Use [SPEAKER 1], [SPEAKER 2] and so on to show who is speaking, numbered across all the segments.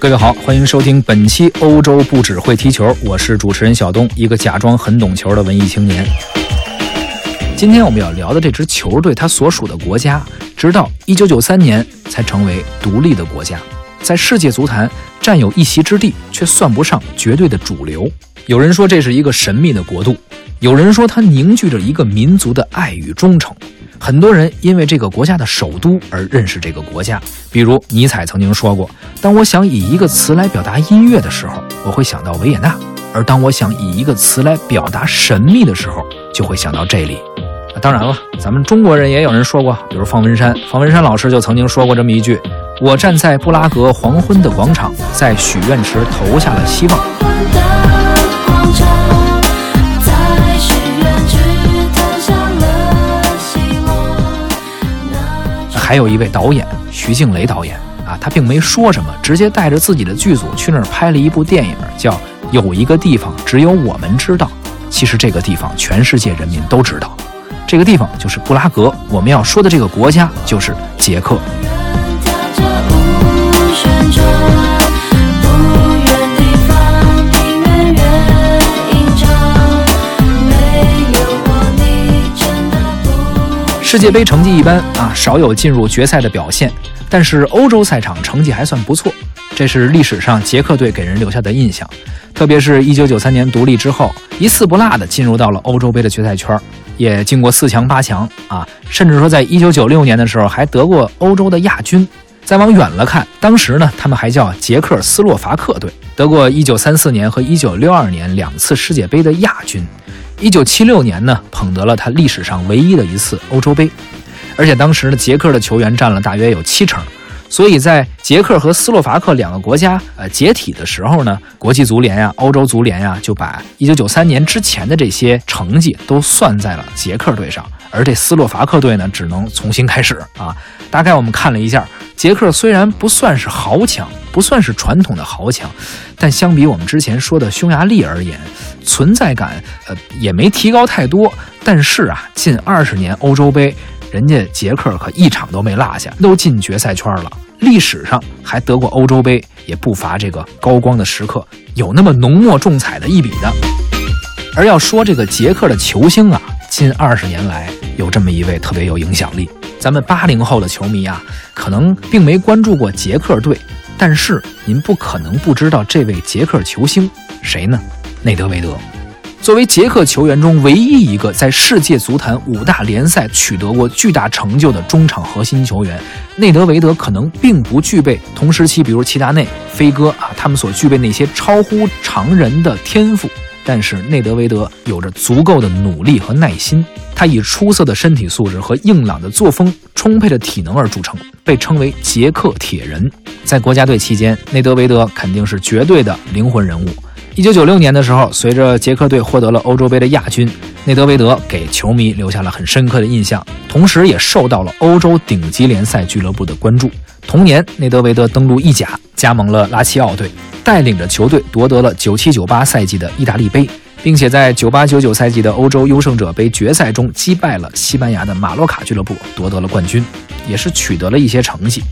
[SPEAKER 1] 各位好，欢迎收听本期欧洲不只会踢球，我是主持人小东，一个假装很懂球的文艺青年。今天我们要聊的这支球队，它所属的国家，直到1993年才成为独立的国家，在世界足坛占有一席之地，却算不上绝对的主流。有人说这是一个神秘的国度，有人说它凝聚着一个民族的爱与忠诚。很多人因为这个国家的首都而认识这个国家，比如尼采曾经说过：“当我想以一个词来表达音乐的时候，我会想到维也纳；而当我想以一个词来表达神秘的时候，就会想到这里。”当然了，咱们中国人也有人说过，比如方文山，方文山老师就曾经说过这么一句：“我站在布拉格黄昏的广场，在许愿池投下了希望。”还有一位导演徐静蕾导演啊，他并没说什么，直接带着自己的剧组去那儿拍了一部电影，叫《有一个地方只有我们知道》。其实这个地方全世界人民都知道，这个地方就是布拉格。我们要说的这个国家就是捷克。世界杯成绩一般啊，少有进入决赛的表现。但是欧洲赛场成绩还算不错，这是历史上捷克队给人留下的印象。特别是一九九三年独立之后，一次不落的进入到了欧洲杯的决赛圈，也进过四强八强啊，甚至说在一九九六年的时候还得过欧洲的亚军。再往远了看，当时呢他们还叫捷克斯洛伐克队，得过一九三四年和一九六二年两次世界杯的亚军。一九七六年呢，捧得了他历史上唯一的一次欧洲杯，而且当时呢，捷克的球员占了大约有七成，所以在捷克和斯洛伐克两个国家呃解体的时候呢，国际足联呀、欧洲足联呀就把一九九三年之前的这些成绩都算在了捷克队上，而这斯洛伐克队呢，只能重新开始啊。大概我们看了一下，捷克虽然不算是豪强，不算是传统的豪强，但相比我们之前说的匈牙利而言。存在感，呃，也没提高太多。但是啊，近二十年欧洲杯，人家捷克可一场都没落下，都进决赛圈了。历史上还得过欧洲杯，也不乏这个高光的时刻，有那么浓墨重彩的一笔的。而要说这个捷克的球星啊，近二十年来有这么一位特别有影响力。咱们八零后的球迷啊，可能并没关注过捷克队，但是您不可能不知道这位捷克球星谁呢？内德维德，作为捷克球员中唯一一个在世界足坛五大联赛取得过巨大成就的中场核心球员，内德维德可能并不具备同时期，比如齐达内、飞哥啊，他们所具备那些超乎常人的天赋。但是内德维德有着足够的努力和耐心，他以出色的身体素质和硬朗的作风、充沛的体能而著称，被称为捷克铁人。在国家队期间，内德维德肯定是绝对的灵魂人物。一九九六年的时候，随着捷克队获得了欧洲杯的亚军，内德维德给球迷留下了很深刻的印象，同时也受到了欧洲顶级联赛俱乐部的关注。同年，内德维德登陆意甲，加盟了拉齐奥队，带领着球队夺得了九七九八赛季的意大利杯，并且在九八九九赛季的欧洲优胜者杯决赛中击败了西班牙的马洛卡俱乐部，夺得了冠军，也是取得了一些成绩。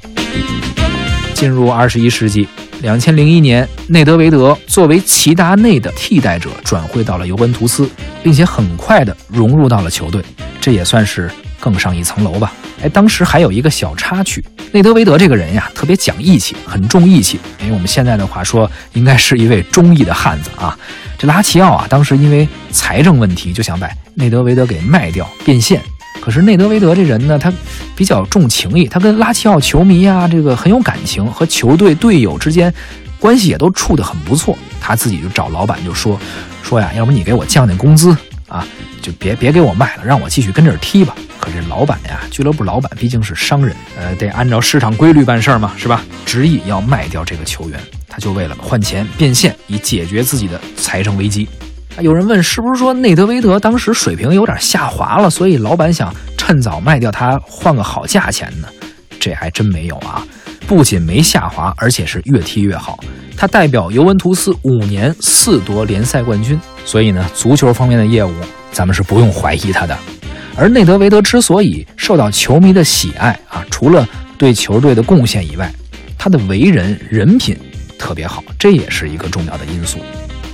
[SPEAKER 1] 进入二十一世纪。两千零一年，内德维德作为齐达内的替代者转会到了尤文图斯，并且很快的融入到了球队，这也算是更上一层楼吧。哎，当时还有一个小插曲，内德维德这个人呀，特别讲义气，很重义气。因为我们现在的话说，应该是一位忠义的汉子啊。这拉齐奥啊，当时因为财政问题，就想把内德维德给卖掉变现。可是内德维德这人呢，他比较重情义，他跟拉齐奥球迷啊，这个很有感情，和球队队友之间关系也都处得很不错。他自己就找老板就说说呀，要不你给我降降工资啊，就别别给我卖了，让我继续跟这儿踢吧。可是老板呀，俱乐部老板毕竟是商人，呃，得按照市场规律办事嘛，是吧？执意要卖掉这个球员，他就为了换钱变现，以解决自己的财政危机。有人问，是不是说内德维德当时水平有点下滑了，所以老板想趁早卖掉他，换个好价钱呢？这还真没有啊！不仅没下滑，而且是越踢越好。他代表尤文图斯五年四夺联赛冠军，所以呢，足球方面的业务咱们是不用怀疑他的。而内德维德之所以受到球迷的喜爱啊，除了对球队的贡献以外，他的为人人品特别好，这也是一个重要的因素。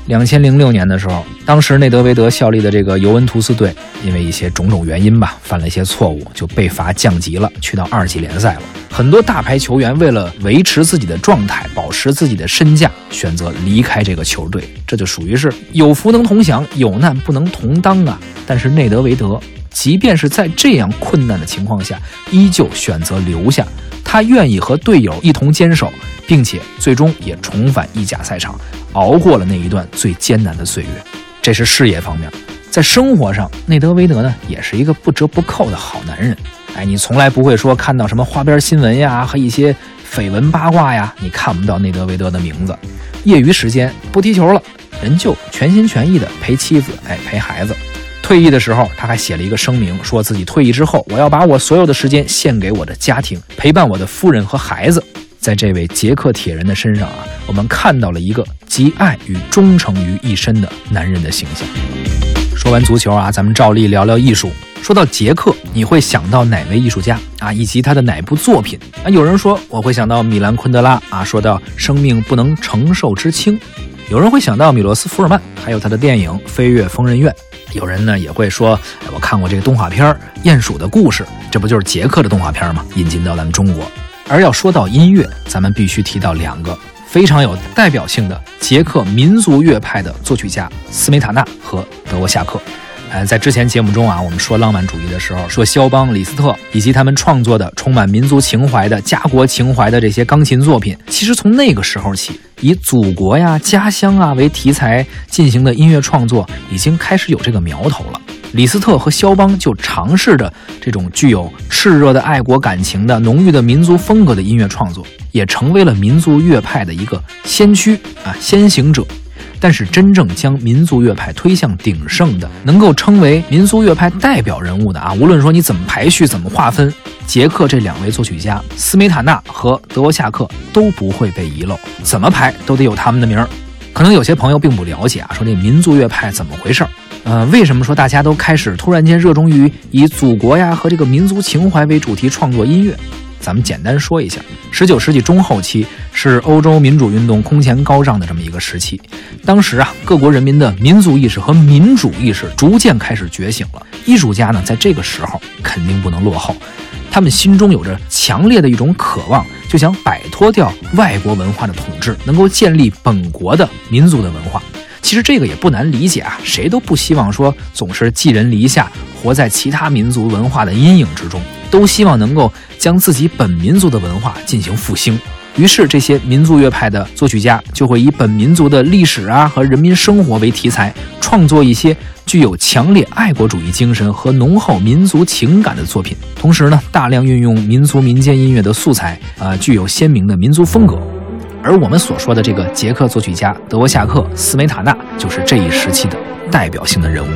[SPEAKER 1] 两千零六年的时候，当时内德维德效力的这个尤文图斯队，因为一些种种原因吧，犯了一些错误，就被罚降级了，去到二级联赛了。很多大牌球员为了维持自己的状态，保持自己的身价，选择离开这个球队，这就属于是有福能同享，有难不能同当啊。但是内德维德，即便是在这样困难的情况下，依旧选择留下，他愿意和队友一同坚守。并且最终也重返意甲赛场，熬过了那一段最艰难的岁月。这是事业方面，在生活上，内德维德呢也是一个不折不扣的好男人。哎，你从来不会说看到什么花边新闻呀和一些绯闻八卦呀，你看不到内德维德的名字。业余时间不踢球了，人就全心全意的陪妻子，哎，陪孩子。退役的时候，他还写了一个声明，说自己退役之后，我要把我所有的时间献给我的家庭，陪伴我的夫人和孩子。在这位捷克铁人的身上啊，我们看到了一个集爱与忠诚于一身的男人的形象。说完足球啊，咱们照例聊聊艺术。说到捷克，你会想到哪位艺术家啊？以及他的哪部作品啊？有人说我会想到米兰昆德拉啊，说到生命不能承受之轻；有人会想到米罗斯福尔曼，还有他的电影《飞越疯人院》；有人呢也会说，我看过这个动画片《鼹鼠的故事》，这不就是捷克的动画片吗？引进到咱们中国。而要说到音乐，咱们必须提到两个非常有代表性的捷克民族乐派的作曲家斯梅塔纳和德沃夏克。呃，在之前节目中啊，我们说浪漫主义的时候，说肖邦、李斯特以及他们创作的充满民族情怀的家国情怀的这些钢琴作品，其实从那个时候起，以祖国呀、家乡啊为题材进行的音乐创作，已经开始有这个苗头了。李斯特和肖邦就尝试着这种具有炽热的爱国感情的浓郁的民族风格的音乐创作，也成为了民族乐派的一个先驱啊先行者。但是真正将民族乐派推向鼎盛的，能够称为民族乐派代表人物的啊，无论说你怎么排序、怎么划分，捷克这两位作曲家斯梅塔纳和德沃夏克都不会被遗漏，怎么排都得有他们的名儿。可能有些朋友并不了解啊，说这民族乐派怎么回事儿？呃，为什么说大家都开始突然间热衷于以祖国呀和这个民族情怀为主题创作音乐？咱们简单说一下，十九世纪中后期是欧洲民主运动空前高涨的这么一个时期。当时啊，各国人民的民族意识和民主意识逐渐开始觉醒了。艺术家呢，在这个时候肯定不能落后，他们心中有着强烈的一种渴望。就想摆脱掉外国文化的统治，能够建立本国的民族的文化。其实这个也不难理解啊，谁都不希望说总是寄人篱下，活在其他民族文化的阴影之中，都希望能够将自己本民族的文化进行复兴。于是，这些民族乐派的作曲家就会以本民族的历史啊和人民生活为题材，创作一些具有强烈爱国主义精神和浓厚民族情感的作品。同时呢，大量运用民族民间音乐的素材，呃，具有鲜明的民族风格。而我们所说的这个捷克作曲家德沃夏克斯梅塔纳，就是这一时期的代表性的人物。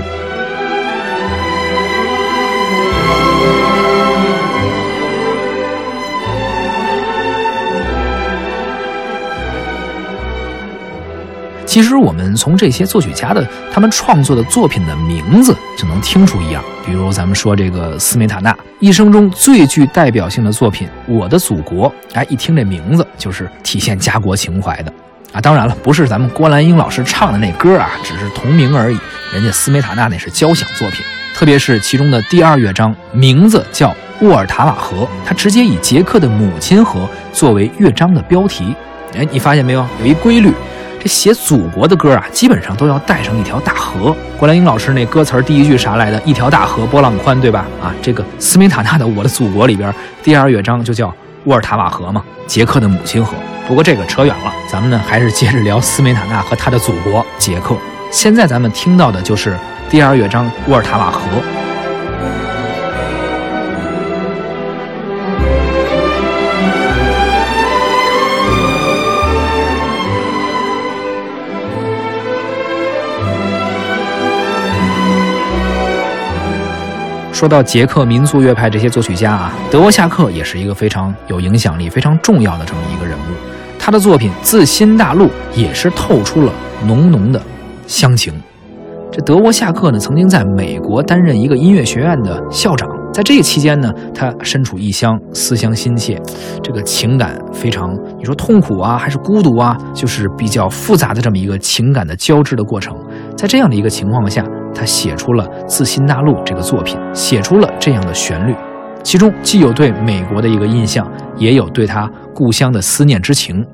[SPEAKER 1] 其实我们从这些作曲家的他们创作的作品的名字就能听出一样，比如咱们说这个斯梅塔纳一生中最具代表性的作品《我的祖国》，哎，一听这名字就是体现家国情怀的啊。当然了，不是咱们郭兰英老师唱的那歌啊，只是同名而已。人家斯梅塔纳那是交响作品，特别是其中的第二乐章，名字叫《沃尔塔瓦河》，他直接以捷克的母亲河作为乐章的标题。哎，你发现没有？有一规律。写祖国的歌啊，基本上都要带上一条大河。郭兰英老师那歌词第一句啥来的？一条大河波浪宽，对吧？啊，这个斯梅塔纳的《我的祖国》里边第二乐章就叫沃尔塔瓦河嘛，捷克的母亲河。不过这个扯远了，咱们呢还是接着聊斯梅塔纳和他的祖国捷克。现在咱们听到的就是第二乐章沃尔塔瓦河。说到捷克民族乐派这些作曲家啊，德沃夏克也是一个非常有影响力、非常重要的这么一个人物。他的作品《自新大陆》也是透出了浓浓的乡情。这德沃夏克呢，曾经在美国担任一个音乐学院的校长，在这个期间呢，他身处异乡，思乡心切，这个情感非常，你说痛苦啊，还是孤独啊，就是比较复杂的这么一个情感的交织的过程。在这样的一个情况下，他写出了《自新大陆》这个作品，写出了这样的旋律，其中既有对美国的一个印象，也有对他故乡的思念之情。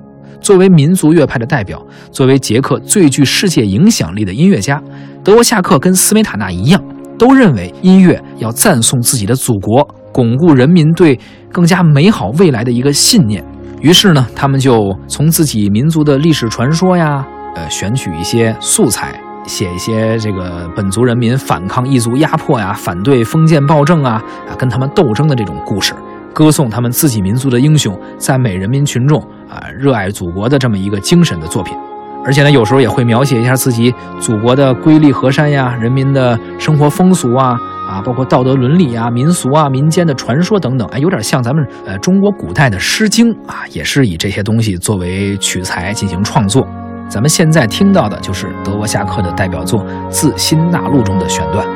[SPEAKER 1] 作为民族乐派的代表，作为捷克最具世界影响力的音乐家，德沃夏克跟斯梅塔纳一样，都认为音乐要赞颂自己的祖国，巩固人民对更加美好未来的一个信念。于是呢，他们就从自己民族的历史传说呀，呃，选取一些素材，写一些这个本族人民反抗异族压迫呀，反对封建暴政啊，啊，跟他们斗争的这种故事。歌颂他们自己民族的英雄，赞美人民群众啊热爱祖国的这么一个精神的作品，而且呢，有时候也会描写一下自己祖国的瑰丽河山呀，人民的生活风俗啊啊，包括道德伦理啊、民俗啊、民间的传说等等，哎，有点像咱们呃中国古代的《诗经》啊，也是以这些东西作为取材进行创作。咱们现在听到的就是德沃夏克的代表作《自新大陆》中的选段。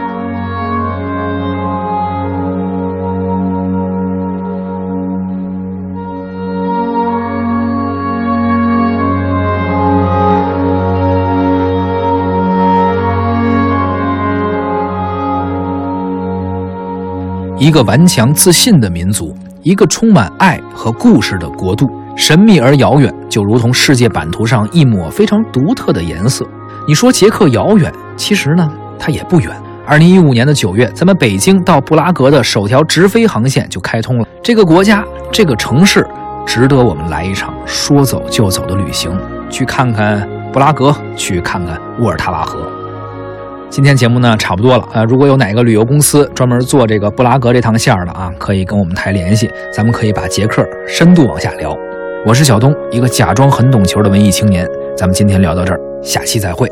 [SPEAKER 1] 一个顽强自信的民族，一个充满爱和故事的国度，神秘而遥远，就如同世界版图上一抹非常独特的颜色。你说捷克遥远，其实呢，它也不远。二零一五年的九月，咱们北京到布拉格的首条直飞航线就开通了。这个国家，这个城市，值得我们来一场说走就走的旅行，去看看布拉格，去看看沃尔塔瓦河。今天节目呢差不多了，呃，如果有哪个旅游公司专门做这个布拉格这趟线的啊，可以跟我们台联系，咱们可以把捷克深度往下聊。我是小东，一个假装很懂球的文艺青年，咱们今天聊到这儿，下期再会。